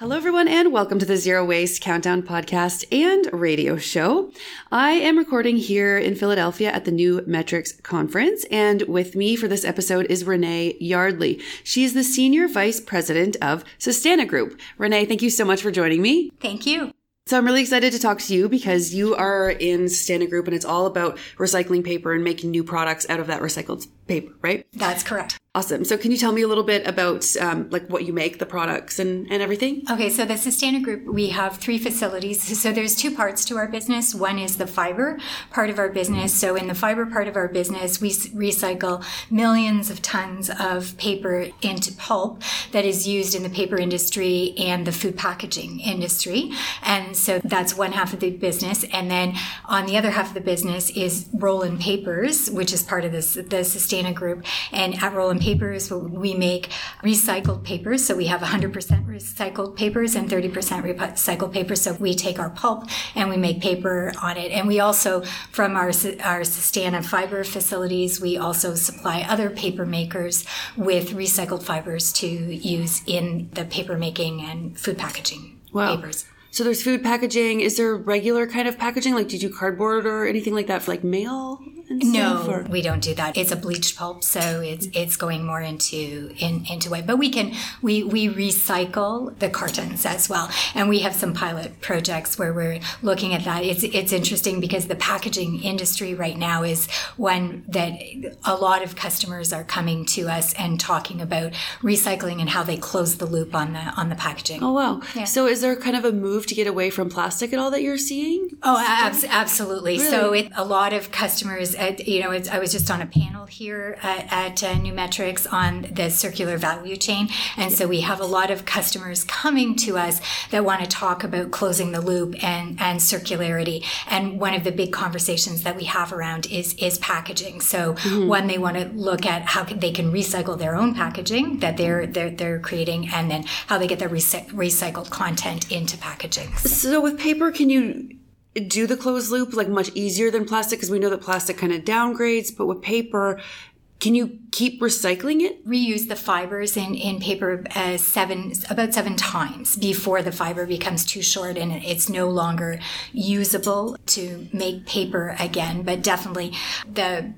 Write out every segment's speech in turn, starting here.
Hello, everyone, and welcome to the Zero Waste Countdown podcast and radio show. I am recording here in Philadelphia at the New Metrics Conference, and with me for this episode is Renee Yardley. She is the Senior Vice President of Sustana Group. Renee, thank you so much for joining me. Thank you. So I'm really excited to talk to you because you are in Sustana Group and it's all about recycling paper and making new products out of that recycled paper, right? That's correct. Awesome. So can you tell me a little bit about um, like what you make, the products and, and everything? Okay, so the Sustana Group, we have three facilities. So there's two parts to our business. One is the fiber part of our business. So in the fiber part of our business, we recycle millions of tons of paper into pulp that is used in the paper industry and the food packaging industry. And so that's one half of the business. And then on the other half of the business is Rolland Papers, which is part of this, the Sustana Group. And at Rolland papers. We make recycled papers. So we have 100% recycled papers and 30% recycled papers. So we take our pulp and we make paper on it. And we also, from our, our Sustana fiber facilities, we also supply other paper makers with recycled fibers to use in the paper making and food packaging wow. papers. So there's food packaging. Is there regular kind of packaging? Like, do you do cardboard or anything like that for like mail? No, or? we don't do that. It's a bleached pulp, so it's it's going more into in, into white. But we can we we recycle the cartons as well, and we have some pilot projects where we're looking at that. It's it's interesting because the packaging industry right now is one that a lot of customers are coming to us and talking about recycling and how they close the loop on the on the packaging. Oh wow! Yeah. So is there kind of a move to get away from plastic at all that you're seeing? Oh, ab- absolutely. Really? So it, a lot of customers at, you know, I was just on a panel here at, at uh, New Metrics on the circular value chain. And so we have a lot of customers coming to us that want to talk about closing the loop and, and circularity. And one of the big conversations that we have around is, is packaging. So mm-hmm. one, they want to look at how can, they can recycle their own packaging that they're, they're, they're creating and then how they get their recycled content into packaging. So with paper, can you do the closed loop like much easier than plastic because we know that plastic kind of downgrades, but with paper, can you keep recycling it? Reuse the fibers in, in paper uh, seven about seven times before the fiber becomes too short and it's no longer usable to make paper again. But definitely the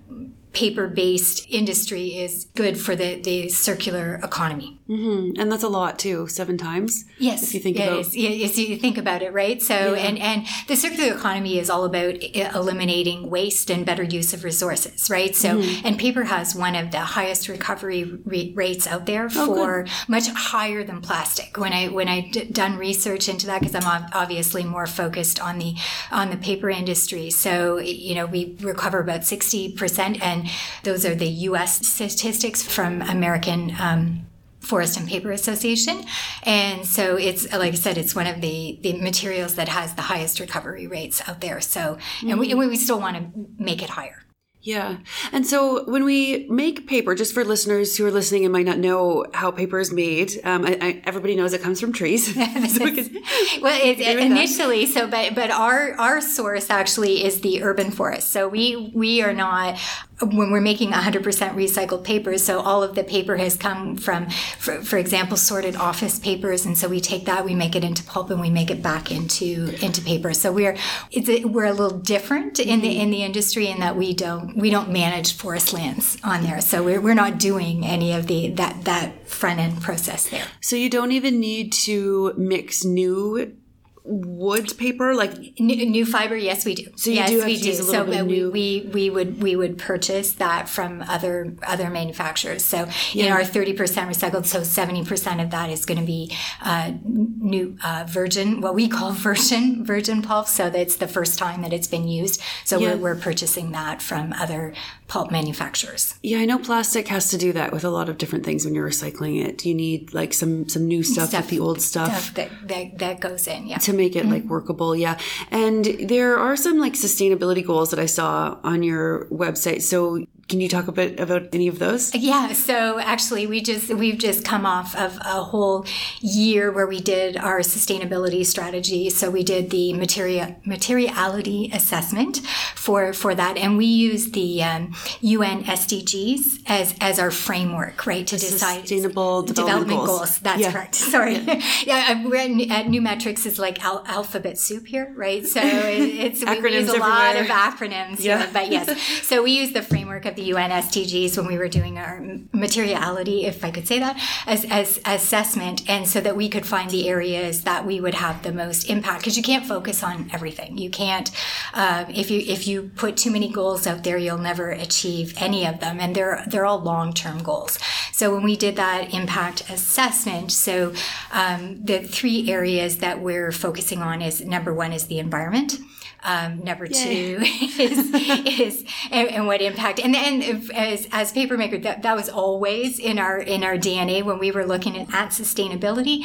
paper based industry is good for the, the circular economy. Mm-hmm. And that's a lot too, seven times. Yes, if you think about is. Yes, you think about it, right? So, yeah. and and the circular economy is all about eliminating waste and better use of resources, right? So, mm-hmm. and paper has one of the highest recovery re- rates out there oh, for good. much higher than plastic. When I when I d- done research into that, because I'm obviously more focused on the on the paper industry. So, you know, we recover about sixty percent, and those are the U.S. statistics from American. Um, Forest and Paper Association. And so it's, like I said, it's one of the, the materials that has the highest recovery rates out there. So, and mm-hmm. we, we still want to make it higher. Yeah. And so when we make paper, just for listeners who are listening and might not know how paper is made, um, I, I, everybody knows it comes from trees. so well, it, initially, so but but our our source actually is the urban forest. So we we are not when we're making 100% recycled papers so all of the paper has come from for, for, example sorted office papers and so we take that we make it into pulp and we make it back into into paper. So we're it's a, we're a little different in the in the industry in that we don't we don't manage forest lands on there. So we're, we're not doing any of the that that front end process there. So you don't even need to mix new wood paper like new, new, fiber yes we do. So you yes, do we do. so we, new... we we would we would purchase that from other other manufacturers. So yeah. in our 30% recycled so 70% of that is going to be uh, new uh, virgin what we call virgin virgin pulp. So that's the first time that it's been used. So yeah. we're, we're purchasing that from other pulp manufacturers. Yeah, I know plastic has to do that with a lot of different things when you're recycling it. You need like some some new stuff, Stuff- with the old stuff. Stuff that, that, that goes in, yeah. to make it like mm-hmm. workable yeah and there are some like sustainability goals that i saw on your website so can you talk a bit about any of those Yeah, so actually we just we've just come off of a whole year where we did our sustainability strategy. So we did the material materiality assessment for for that and we used the um, UN SDGs as as our framework, right, to decide Sustainable Development Goals. That's Yeah. correct. Sorry. Yeah, I'm- we're at, at New Metrics is like al- alphabet soup here, right? So it, it's we- we use a lot of acronyms Yeah. here, but yes. So we use the framework of the UN SDGs when we were doing our materiality, if I could say that, as, as assessment, and so that we could find the areas that we would have the most impact. Because you can't focus on everything. You can't. Uh, if you if you put too many goals out there, you'll never achieve any of them, and they're they're all long term goals. So when we did that impact assessment, so um, the three areas that we're focusing on is number one is the environment. Um, number two is is and, and what impact and then as as paper maker that, that was always in our in our DNA when we were looking at, at sustainability.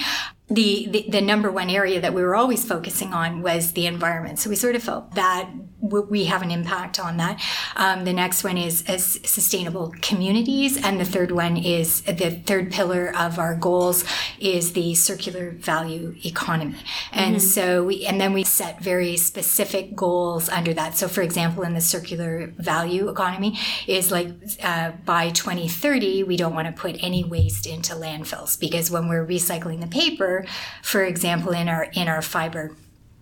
The, the the number one area that we were always focusing on was the environment. So we sort of felt that we have an impact on that. Um, the next one is as sustainable communities, and the third one is the third pillar of our goals is the circular value economy. And so we and then we set very specific goals under that. So for example, in the circular value economy is like uh, by 2030 we don't want to put any waste into landfills because when we're recycling the paper, for example, in our in our fiber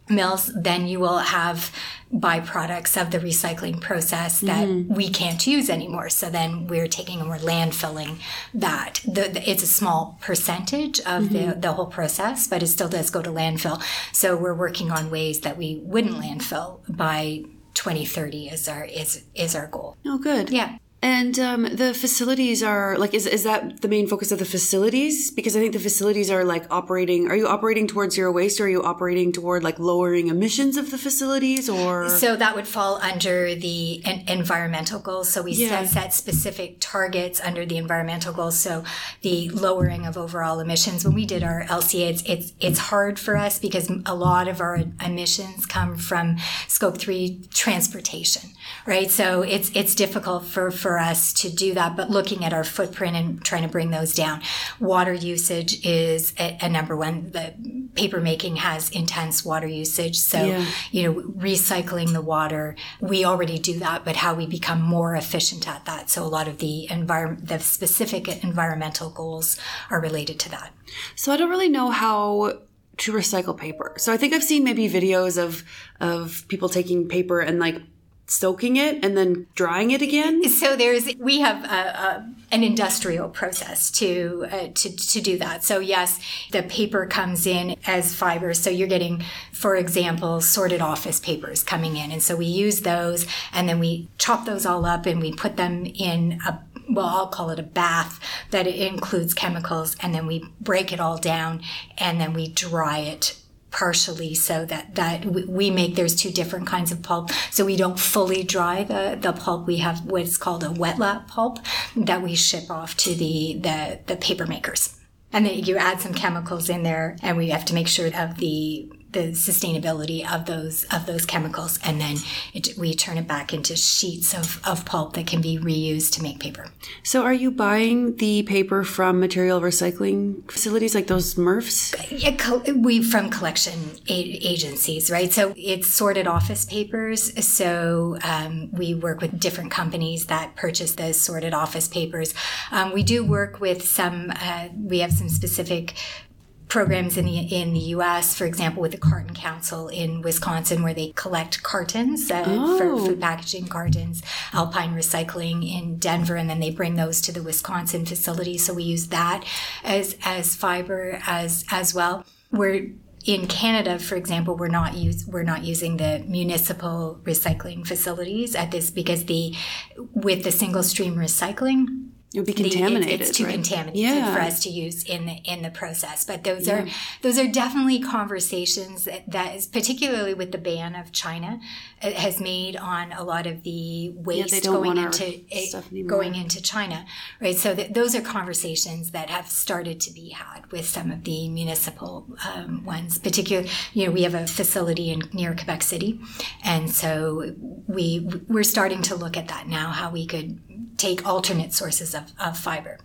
mills, then you will have byproducts of the recycling process that mm-hmm. we can't use anymore. So then we're taking and we're landfilling that. The, the- it's a small percentage of the, mm-hmm. the whole process, but it still does go to landfill. So we're working on ways that we wouldn't landfill by 2030 is our is is our goal. oh good Yeah. And um, the facilities are like is, is that the main focus of the facilities because i think the facilities are like operating are you operating towards zero waste or are you operating toward like lowering emissions of the facilities or So that would fall under the en- environmental goals. So we Yeah. set, set specific targets under the environmental goals. So the lowering of overall emissions. When we did our LCA, it's it's, it's hard for us because a lot of our emissions come from scope three transportation, right? So it's it's difficult for for us to do that. But looking at our footprint and trying to bring those down, water usage is a, a number one. The paper making has intense water usage, so Yeah. you know, recycling the water. We already do that, but how we become more efficient at that. So a lot of the environment, the specific environmental goals are related to that. So I don't really know how to recycle paper. So I think I've seen maybe videos of of people taking paper and like soaking it and then drying it again. So there's we have a, a, an industrial process to uh, to to do that. So yes, the paper comes in as fibers. So you're getting, for example, sorted office papers coming in, and so we use those, and then we chop those all up and we put them in a well, I'll call it a bath that includes chemicals, and then we break it all down, and then we dry it partially so that that we- make there's two different kinds of pulp. So we don't fully dry the the pulp. We have what's called a wet lap pulp that we ship off to the the, the paper makers. And then you add some chemicals in there and we have to make sure of the the sustainability of those of those chemicals and then it, we turn it back into sheets of, of pulp that can be reused to make paper So are you buying the paper from material recycling facilities like those MRFs? Yeah, we from collection agencies, right? So it's sorted office papers. So um, we work with different companies that purchase those sorted office papers. Um, we do work with some. Uh, we have some specific programs in the in the U.S. For example, with the Carton Council in Wisconsin, where they collect cartons uh, for food packaging cartons. Alpine Recycling in Denver, and then they bring those to the Wisconsin facility. So we use that as as fiber as as well. We're in Canada, for example, we're not use we're not using the municipal recycling facilities at this because the with the single stream recycling It would be the- it's- contaminated. it's, too right? contaminated Yeah. for us to use in the in the process. But those are those are definitely conversations that, that is particularly with the ban of China it has made on a lot of the waste don't going into eh, stuff anymore. going into China, right? So that those are conversations that have started to be had with some of the municipal um, ones. Particularly, you know, we have a facility in near Quebec City, and so we we're starting to look at that now, how we could take alternate sources of, of fiber.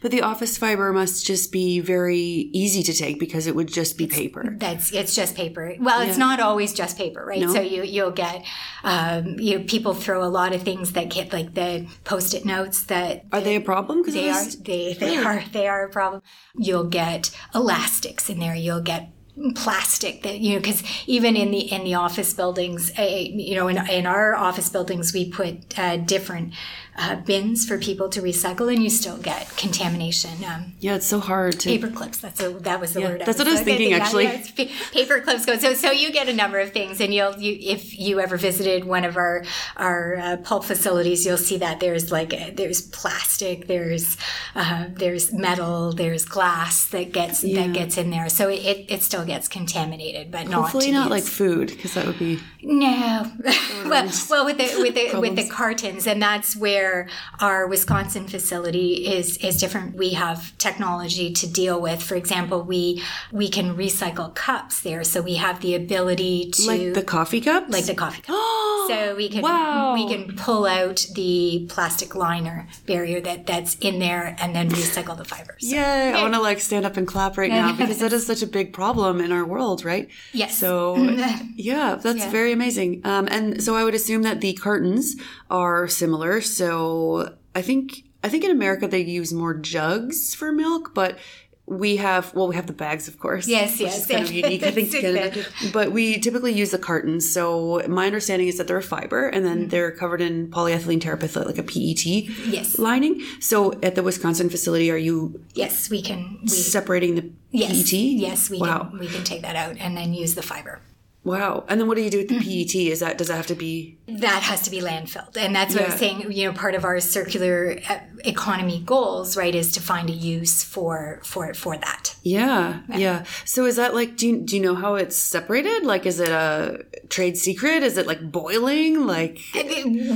But the office fiber must just be very easy to take because it would just be paper. That's it's just paper. Well, it's not always just paper, right? So you you'll get um, you know, people throw a lot of things that get like the post-it notes that Are they a problem? they are they they are they are a problem. You'll get elastics in there. You'll get plastic that you know because even in the in the office buildings uh, you know in, in our office buildings we put uh, different uh, bins for people to recycle and you still get contamination um, Yeah, it's so hard to. paper clips that's a, that was the word that's what I was thinking, yeah, actually. yeah, paper clips go so so you get a number of things and you'll you if you ever visited one of our our uh, pulp facilities you'll see that there's like uh, there's plastic there's uh, there's metal there's glass that gets that gets in there so it, it still gets contaminated but not Hopefully not like food because that would be. no. well, well, with the with the with the cartons, and that's where our Wisconsin facility is is different. We have technology to deal with. For example, we we can recycle cups there, so we have the ability to Like the coffee cups? like the coffee cup. so we can Wow. we can pull out the plastic liner barrier that that's in there, and then recycle the fibers. Yeah, I want to like stand up and clap right now because that is such a big problem in our world, right? Yes. So, yeah, that's Yeah. very amazing. Um, and so I would assume that the cartons are similar. So I think I think in America they use more jugs for milk, but we have well we have the bags of course Yes, which yes, is kind of unique i think canada but we typically use the cartons so my understanding is that they're a fiber and Mm-hmm. then they're covered in polyethylene terephthalate like a pet Yes. lining so at the wisconsin facility are you Yes, we can. We, separating the yes, PET? yes, we wow. can. We can take that out and then use the fiber. Wow. And then what do you do with the PET? Is that does that have to be that has to be landfilled and that's what i Yeah. was saying you know part of our circular uh, economy goals right is to find a use for for for that Yeah, yeah. So is that like do you, do you know how it's separated? Like is it a trade secret? Is it like boiling? Like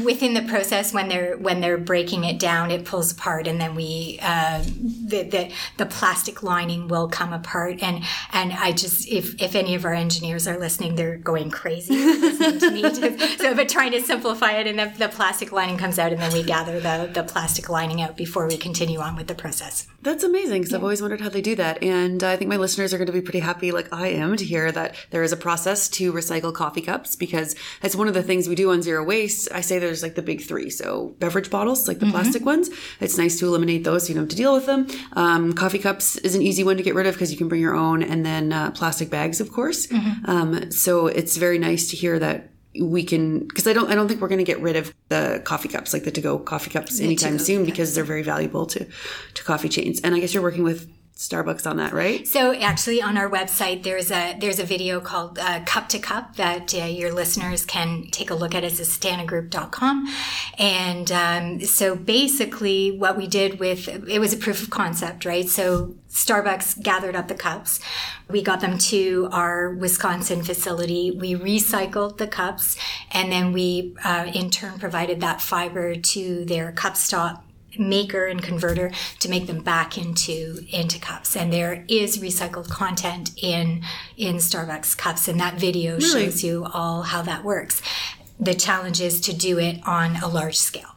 within the process when they're when they're breaking it down it pulls apart and then we uh, the, the the plastic lining will come apart and and i just if if any of our engineers are listening they're going crazy listening to me so but trying to simplify it and the, the plastic lining comes out and then we gather the the plastic lining out before we continue on with the process That's amazing because I've always wondered how they do that. And I think my listeners are going to be pretty happy, like I am, to hear that there is a process to recycle coffee cups because that's one of the things we do on Zero Waste. I say there's like the big three. So beverage bottles, like the plastic ones, it's nice to eliminate those so you don't have to deal with them. Um, coffee cups is an easy one to get rid of because you can bring your own. And then uh, plastic bags, of course. Um, so it's very nice to hear that we can because I don't I don't think we're going to get rid of the coffee cups like the to go coffee cups anytime soon because they're very valuable to to coffee chains. And I guess you're working with Starbucks on that, right? So actually, on our website, there's a there's a video called uh, Cup to Cup that uh, your listeners can take a look at. It's sustanagroup.com, and um, so basically, what we did with it was a proof of concept, right? So Starbucks gathered up the cups. We got them to our Wisconsin facility. We recycled the cups, and then we, uh, in turn, provided that fiber to their cup stock maker and converter to make them back into into cups. And there is recycled content in in starbucks cups and that video shows you all how that works. The challenge is to do it on a large scale.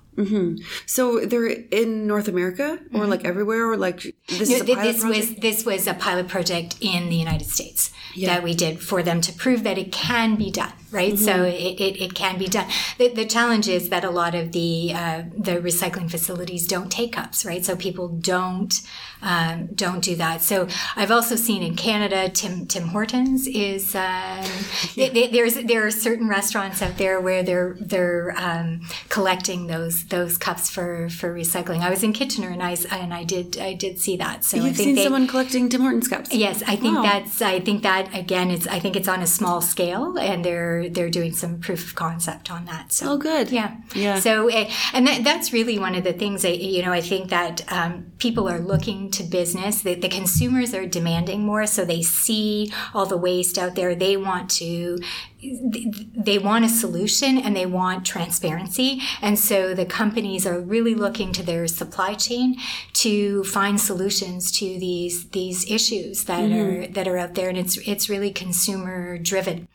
So they're in North America or like everywhere or like this Mm-hmm. Pilot this project? was this was a pilot project in the United States that we did for them to prove that it can be done, right? So Mm-hmm. it, it, it can be done. The, the challenge is that a lot of the uh, the recycling facilities don't take cups, right? So people don't um, don't do that. So I've also seen in Canada, Tim Tim Hortons is um, th- th- there's there are certain restaurants out there where they're they're um, collecting those those cups for for recycling. I was in Kitchener and I and I did I did see that. So You've think seen they, someone collecting Tim Hortons cups. Yes, I think Wow. that's. I think that again. It's. I think it's on a small scale, and they're they're they're doing some proof of concept on that. So Oh, good. yeah, Yeah. So eh, and that, that's really one of the things that you know I think that um, people are looking to business. The, the consumers are demanding more, so they see all the waste out there. They want to they want a solution and they want transparency. And so the companies are really looking to their supply chain to find solutions to these these issues that are that are out there. And it's it's really consumer driven.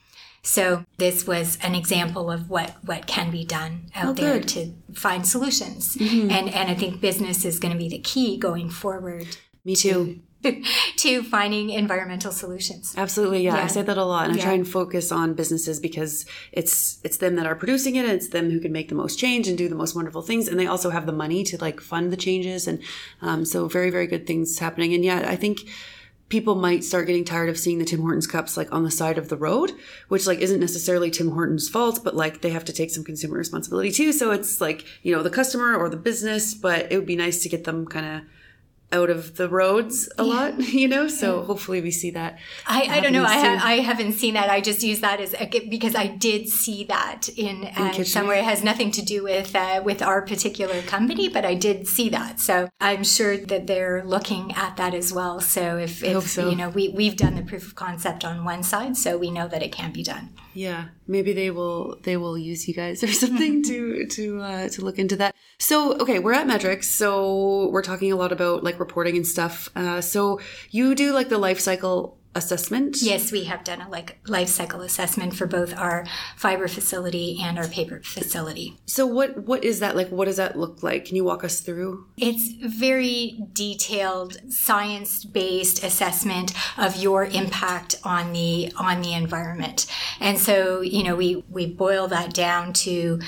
So this was an example of what what can be done out there good. to find solutions. And and I think business is going to be the key going forward Me too. to finding environmental solutions. Absolutely, yeah. I say that a lot, and I try and focus on businesses because it's it's them that are producing it, and it's them who can make the most change and do the most wonderful things, and they also have the money to like fund the changes, and um, so very very good things happening. And yeah, I think people might start getting tired of seeing the Tim Hortons cups like on the side of the road, which like isn't necessarily Tim Hortons' fault, but like they have to take some consumer responsibility too. So it's like you know the customer or the business, but it would be nice to get them kind of out of the roads a lot, you know. So hopefully we see that. I, I don't know. I, ha- I haven't seen that. I just use that as a, because I did see that in, uh, Kitchener? somewhere. It has nothing to do with uh, with our particular company, but I did see that. So I'm sure that they're looking at that as well. So if, if so. you know, we we've done the proof of concept on one side, so we know that it can be done. Yeah, maybe they will they will use you guys or something to to uh, to look into that. So okay, we're at metrics, so we're talking a lot about like reporting and stuff. Uh, so you do like the life cycle assessment. Yes, we have done a like life cycle assessment for both our fiber facility and our paper facility. So what what is that like? What does that look like? Can you walk us through? It's very detailed, science-based assessment of your impact on the on the environment. And so, you know, we we boil that down to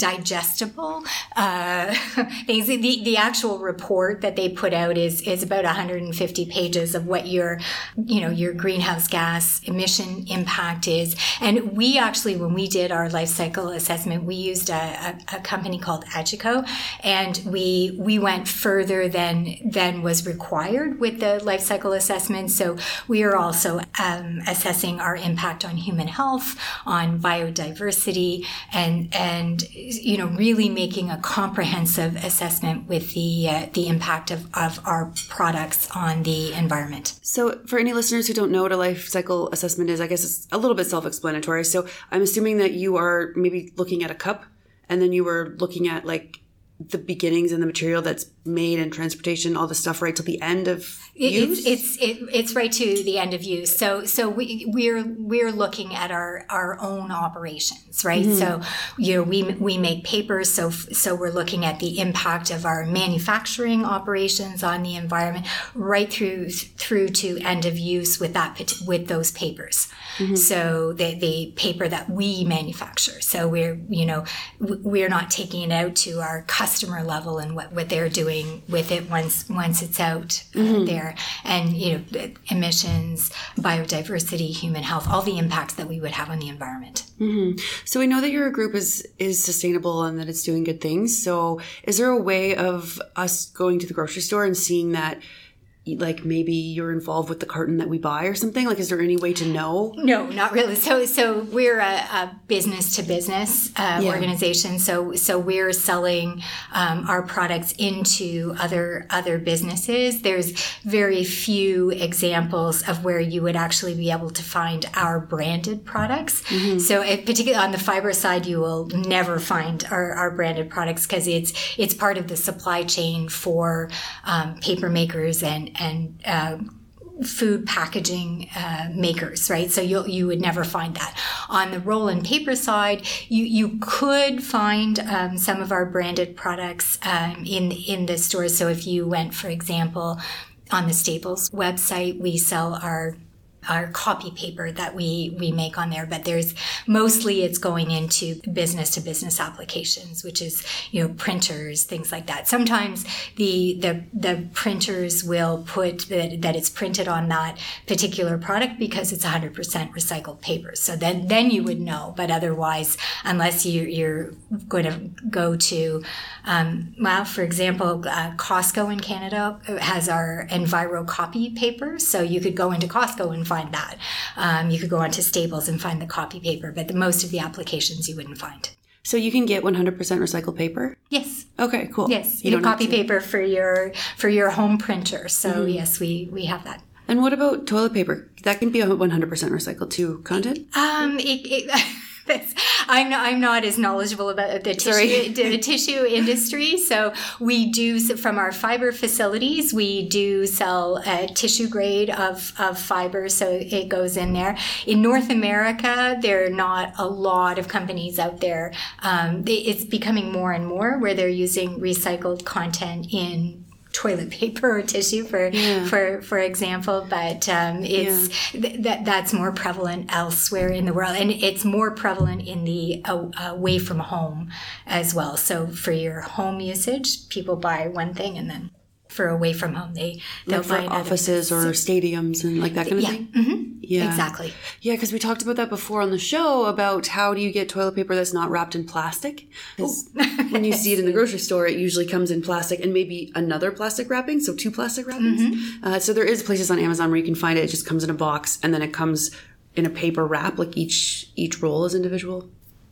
digestible uh, things. The, the actual report that they put out is is about 150 pages of what your you know your greenhouse gas emission impact is. And we actually, when we did our life cycle assessment, we used a, a, a company called AGECO, and we we went further than than was required with the life cycle assessment. So we are also um, assessing our impact on human health, on biodiversity, and and you know really making a comprehensive assessment with the uh, the impact of, of our products on the environment. So for any listeners who don't know what a life cycle assessment is, I guess it's a little bit self-explanatory. So I'm assuming that you are maybe looking at a cup, and then you were looking at like the beginnings and the material that's made and transportation, all the stuff right till the end of It- use. It's it's it, it's right to the end of use. So so we we're we're looking at our our own operations, right? Mm-hmm. So you know we we make papers, so so we're looking at the impact of our manufacturing operations on the environment, right through through to end of use with that with those papers. Mm-hmm. So the the paper that we manufacture. So we're you know we're not taking it out to our customer level and what what they're doing with it once once it's out uh, there. And you know emissions biodiversity human health all the impacts that we would have on the environment. So we know that your group is is sustainable and that it's doing good things. So is there a way of us going to the grocery store and seeing that like maybe you're involved with the carton that we buy or something? Like is there any way to know? no not really so so we're a, a business to business uh, Yeah. organization so so we're selling um, our products into other other businesses there's very few examples of where you would actually be able to find our branded products so if, particularly on the fiber side you will never find our, our branded products because it's it's part of the supply chain for um, paper makers and and uh, food packaging uh, makers, right? So you you would never find that on the Rolland paper side. You you could find um, some of our branded products um, in in the stores. So if you went, for example, on the Staples website, we sell our our copy paper that we we make on there but there's mostly it's going into business to business applications which is you know printers things like that. Sometimes the the the printers will put that, that it's printed on that particular product because it's 100% recycled paper. So then then you would know but otherwise unless you, you're going to go to um, well for example uh, costco in canada has our enviro copy paper. So you could go into costco and find that. Um, you could go onto Staples and find the copy paper, but the, most of the applications you wouldn't find. So you can get 100% recycled paper? Yes. Okay, cool. Yes, You you copy Mm-hmm. paper for your for your home printer. So yes, we we have that. And what about toilet paper? That can be a 100% recycled too, can't? Um, it, it, that's, I'm not, I'm not as knowledgeable about the tissue the tissue industry. So we do from our fiber facilities, we do sell a tissue grade of of fiber, so it goes in there. In North America, there are not a lot of companies out there. Um, it's becoming more and more where they're using recycled content in toilet paper or tissue for for for example but um, it's th- that that's more prevalent elsewhere in the world. And it's more prevalent in the uh, away from home as well. So for your home usage people buy one thing and then for away from home they they'll Like for buy offices or stadiums and like that kind of yeah. thing? hmm Yeah. exactly Yeah, because we talked about that before on the show about how do you get toilet paper that's not wrapped in plastic? when you see it in the grocery store, it usually comes in plastic and maybe another plastic wrapping, so two plastic wrappings. Mm-hmm. Uh, so there is places on Amazon where you can find it. It just comes in a box and then it comes in a paper wrap, like each each roll is individual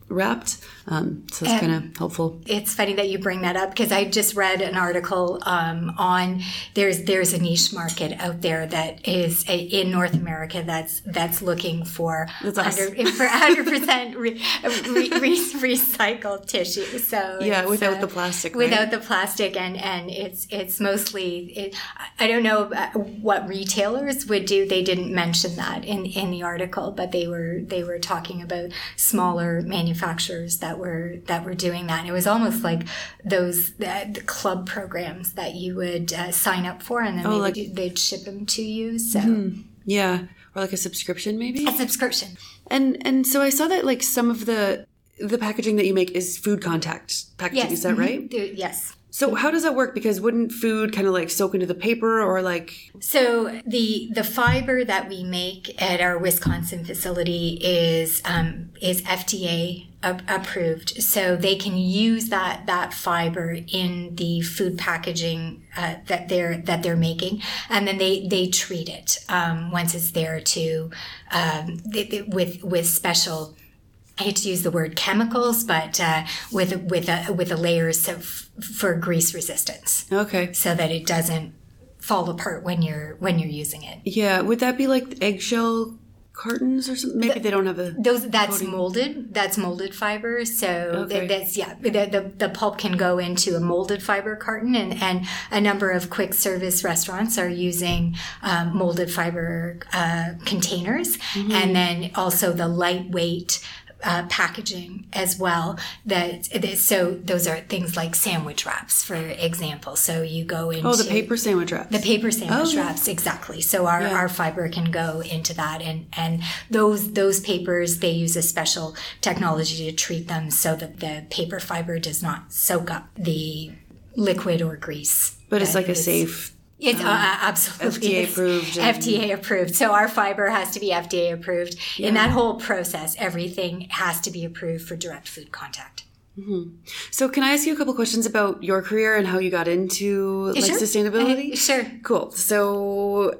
wrapped. Um, so it's kind of helpful. it's funny that you bring that up because I just read an article um, on there's there's a niche market out there that is a, in North America that's that's looking for That's us. for hundred percent re, re, re, recycled tissue. So Yeah, without uh, the plastic, right? without the plastic, and and it's it's mostly it, I don't know uh, what retailers would do. They didn't mention that in in the article, but they were they were talking about smaller manufacturers that were that were doing that. And it was almost like those uh, the club programs that you would uh, sign up for, and then they Oh, like- Mm-hmm. would, they'd ship them to you. So Yeah, or like a subscription maybe. a subscription. And and so I saw that like some of the the packaging that you make is food contact packaging. Yes, Is that mhm. right? Do- Yes. So how does that work? Because wouldn't food kind of like soak into the paper or like So the the fiber that we make at our Wisconsin facility is um, is FDA approved, so they can use that that fiber in the food packaging uh, that they're that they're making, and then they they treat it um, once it's there to um, they, they- with with special. I hate to use the word chemicals, but uh, with with a with a layers of, for grease resistance okay? so that it doesn't fall apart when you're when you're using it. Yeah, would that be like eggshell cartons or something? Maybe they don't have a. Those that's molded. That's molded fiber. So Okay. th- that's yeah. The, the the pulp can go into a molded fiber carton, and and a number of quick service restaurants are using um, molded fiber uh, containers, and then also the lightweight. Uh, packaging as well that so those are things like sandwich wraps for example so you go into Oh, the paper sandwich wraps. The paper sandwich Oh, yeah. wraps, exactly. So our, Yeah. our fiber can go into that, and and those those papers they use a special technology to treat them so that the paper fiber does not soak up the liquid or grease. but it's like a safe. It's uh, absolutely FDA approved and- FDA approved. So our fiber has to be FDA approved. In that whole process, everything has to be approved for direct food contact. So can I ask you a couple questions about your career and how you got into like Sure. sustainability? Uh, sure. Cool. So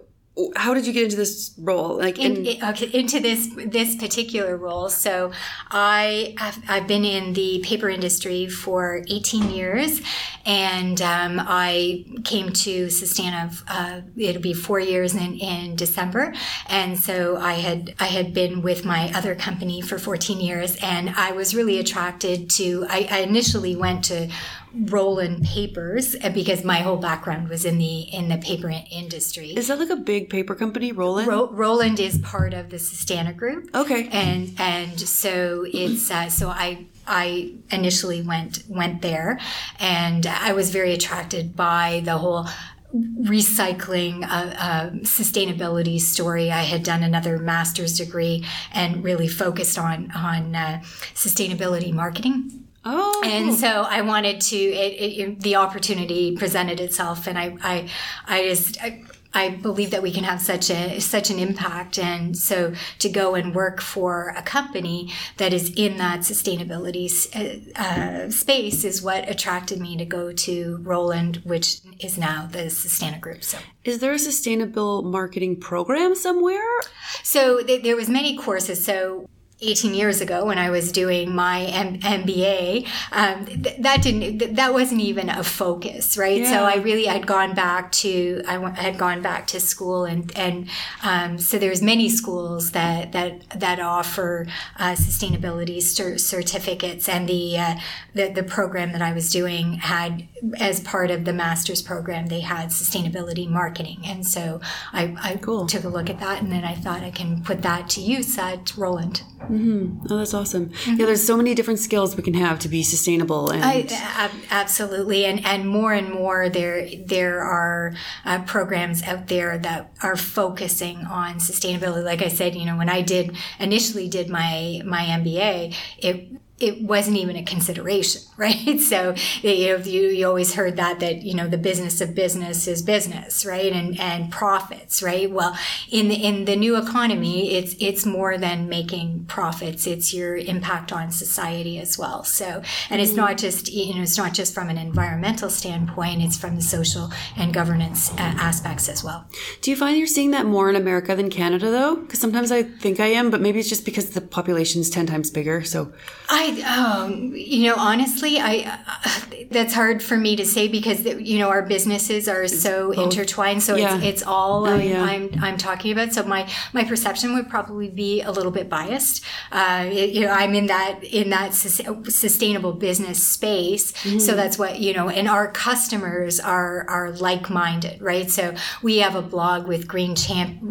how did you get into this role? Like in, in, in- okay, into this this particular role. So I have, I've been in the paper industry for 18 years, and um, I came to Sustana. Uh, it'll be four years in, in December, and so I had I had been with my other company for 14 years, and I was really attracted to. I, I initially went to Rolland Papers uh, because my whole background was in the in the paper industry. is that like a big paper company, Rolland? Ro- Roland is part of the Sustana Group. Okay. And and so it's uh, so I I initially went went there, and I was very attracted by the whole recycling uh, uh, sustainability story i had done another master's degree and really focused on on uh, sustainability marketing oh, and so I wanted to. It, it, the opportunity presented itself, and I, I, I just. I, I believe that we can have such a such an impact, and so to go and work for a company that is in that sustainability uh, uh, space is what attracted me to go to Rolland, which is now the Sustana Group. So, is there a sustainable marketing program somewhere? So th- there was many courses. So 18 years ago when I was doing my M- MBA, um, th- that didn't, th- that wasn't even a focus, right? Yeah. So I really had gone back to, I w- had gone back to school and, and, um, so there's many schools that, that, that offer, uh, sustainability cer- certificates and the, uh, the, the program that I was doing had, as part of the master's program, they had sustainability marketing. And so I, I cool. took a look at that and then I thought I can put that to use at Rolland. Mm-hmm. Oh, that's awesome. Mm-hmm. Yeah, there's so many different skills we can have to be sustainable. And I, absolutely, and and more and more there there are uh, programs out there that are focusing on sustainability. Like I said, you know, when I did initially did my my MBA, it it wasn't even a consideration, right? So you know, you, you always heard that that you know the business of business is business, right? And and profits, right? Well, in the, in the new economy, it's it's more than making profits; it's your impact on society as well. So, and it's mm-hmm. not just you know it's not just from an environmental standpoint; it's from the social and governance uh, aspects as well. Do you find you're seeing that more in America than Canada, though? Because sometimes I think I am, but maybe it's just because the population's ten times bigger. So I um, you know, honestly, I uh, that's hard for me to say because you know our businesses are so Both. intertwined. So yeah. it's, it's all oh, I'm, yeah. I'm, I'm talking about. So my my perception would probably be a little bit biased. Uh, it, you know, I'm in that in that sustainable business space. Mm-hmm. So that's what you know, and our customers are are like minded, right? So we have a blog with Green Champ,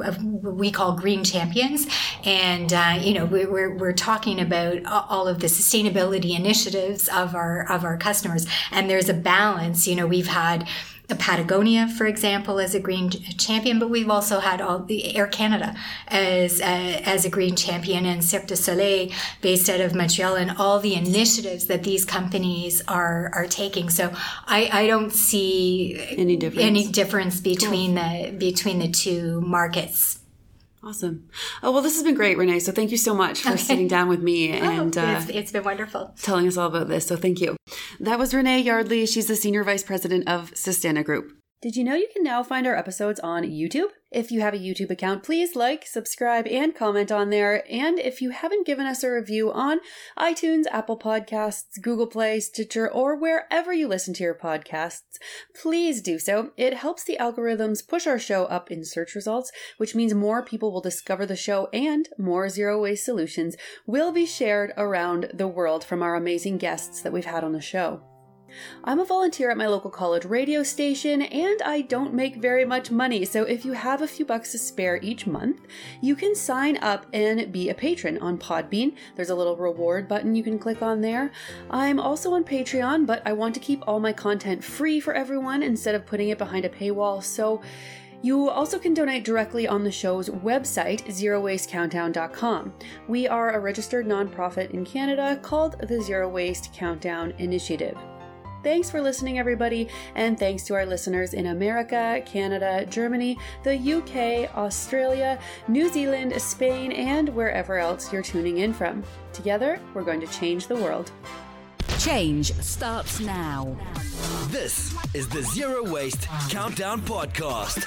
we call Green Champions, and uh, you know we're we're talking about all of the sustainability initiatives of our of our customers and there's a balance you know we've had Patagonia, for example, as a green champion, but we've also had all the Air Canada as uh, as a green champion, and Cirque du Soleil, based out of Montreal, and all the initiatives that these companies are are taking. So I, I don't see any difference any difference between cool. the between the two markets. Awesome. Oh, well, this has been great, Renee. So thank you so much for okay. sitting down with me oh, and oh, it's, uh, it's been wonderful telling us all about this. So thank you. That was Renee Yardley. She's the Senior Vice President of Sustana Group. Did you know you can now find our episodes on YouTube? If you have a YouTube account, please like, subscribe, and comment on there. And if you haven't given us a review on iTunes, Apple Podcasts, Google Play, Stitcher, or wherever you listen to your podcasts, please do so. It helps the algorithms push our show up in search results, which means more people will discover the show and more zero waste solutions will be shared around the world from our amazing guests that we've had on the show. I'm a volunteer at my local college radio station and I don't make very much money, so if you have a few bucks to spare each month, you can sign up and be a patron on Podbean. There's a little reward button you can click on there. I'm also on Patreon, but I want to keep all my content free for everyone instead of putting it behind a paywall, so you also can donate directly on the show's website, zerowastecountdown.com. We are a registered nonprofit in Canada called the Zero Waste Countdown Initiative. Thanks for listening, everybody, and thanks to our listeners in America, Canada, Germany, the UK, Australia, New Zealand, Spain, and wherever else you're tuning in from. Together, we're going to change the world. Change starts now. This is the Zero Waste Countdown Podcast.